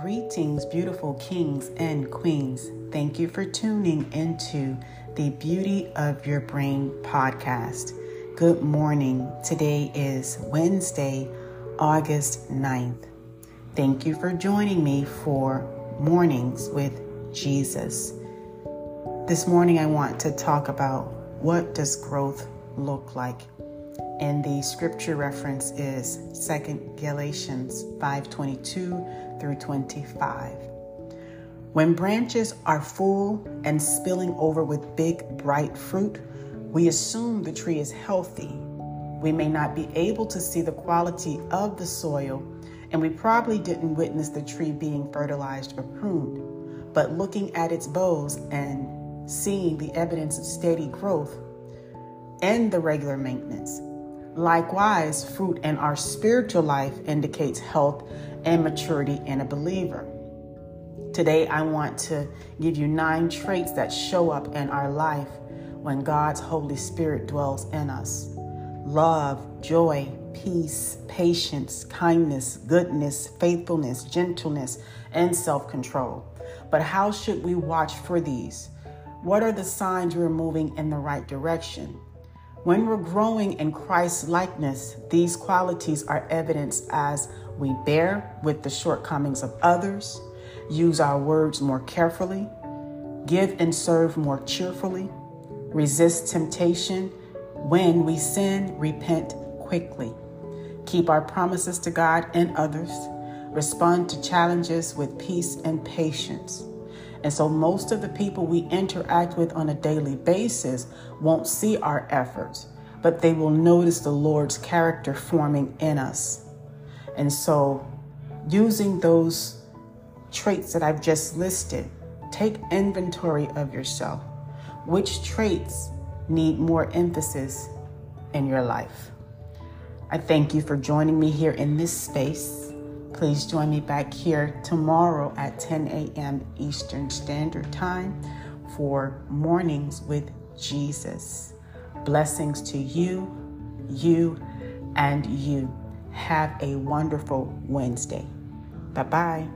Greetings, beautiful kings and queens. Thank you for tuning into the Beauty of Your Brain podcast. Good morning. Today is Wednesday, August 9th. Thank you for joining me for Mornings with Jesus. This morning I want to talk about what does growth look like? And the scripture reference is 2 Galatians 5:22 through 25. When branches are full and spilling over with big bright fruit, we assume the tree is healthy. We may not be able to see the quality of the soil, and we probably didn't witness the tree being fertilized or pruned. But looking at its boughs and seeing the evidence of steady growth and the regular maintenance, Likewise, fruit in our spiritual life indicates health and maturity in a believer. Today, I want to give you nine traits that show up in our life when God's Holy Spirit dwells in us love, joy, peace, patience, kindness, goodness, faithfulness, gentleness, and self control. But how should we watch for these? What are the signs we're moving in the right direction? When we're growing in Christ's likeness, these qualities are evidenced as we bear with the shortcomings of others, use our words more carefully, give and serve more cheerfully, resist temptation. When we sin, repent quickly, keep our promises to God and others, respond to challenges with peace and patience and so most of the people we interact with on a daily basis won't see our efforts, but they will notice the Lord's character forming in us. And so using those traits that I've just listed, take inventory of yourself. Which traits need more emphasis in your life? I thank you for joining me here in this space. Please join me back here tomorrow at 10 a.m. Eastern Standard Time for Mornings with Jesus. Blessings to you, you, and you. Have a wonderful Wednesday. Bye bye.